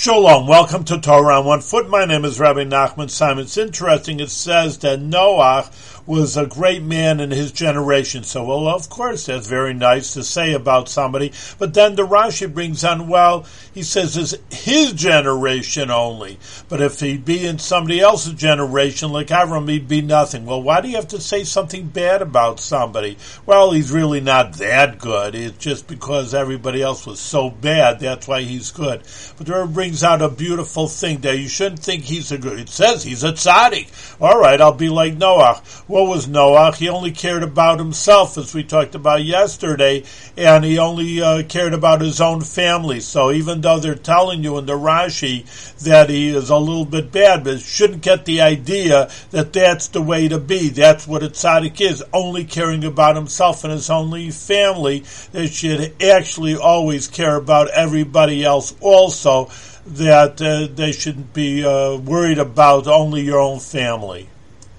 Shalom, welcome to Torah on One Foot. My name is Rabbi Nachman Simon. It's interesting. It says that Noah was a great man in his generation. So, well, of course, that's very nice to say about somebody. But then the Rashi brings on, well, he says it's his generation only. But if he'd be in somebody else's generation, like Avram, he'd be nothing. Well, why do you have to say something bad about somebody? Well, he's really not that good. It's just because everybody else was so bad. That's why he's good. But the Rebbe brings out a beautiful thing that you shouldn't think he's a good. It says he's a tzaddik. All right, I'll be like Noah. What was Noah? He only cared about himself, as we talked about yesterday, and he only uh, cared about his own family. So even though they're telling you in the Rashi that he is a little bit bad, but shouldn't get the idea that that's the way to be. That's what a tzaddik is, only caring about himself and his only family. They should actually always care about everybody else also that uh, they shouldn't be uh, worried about only your own family.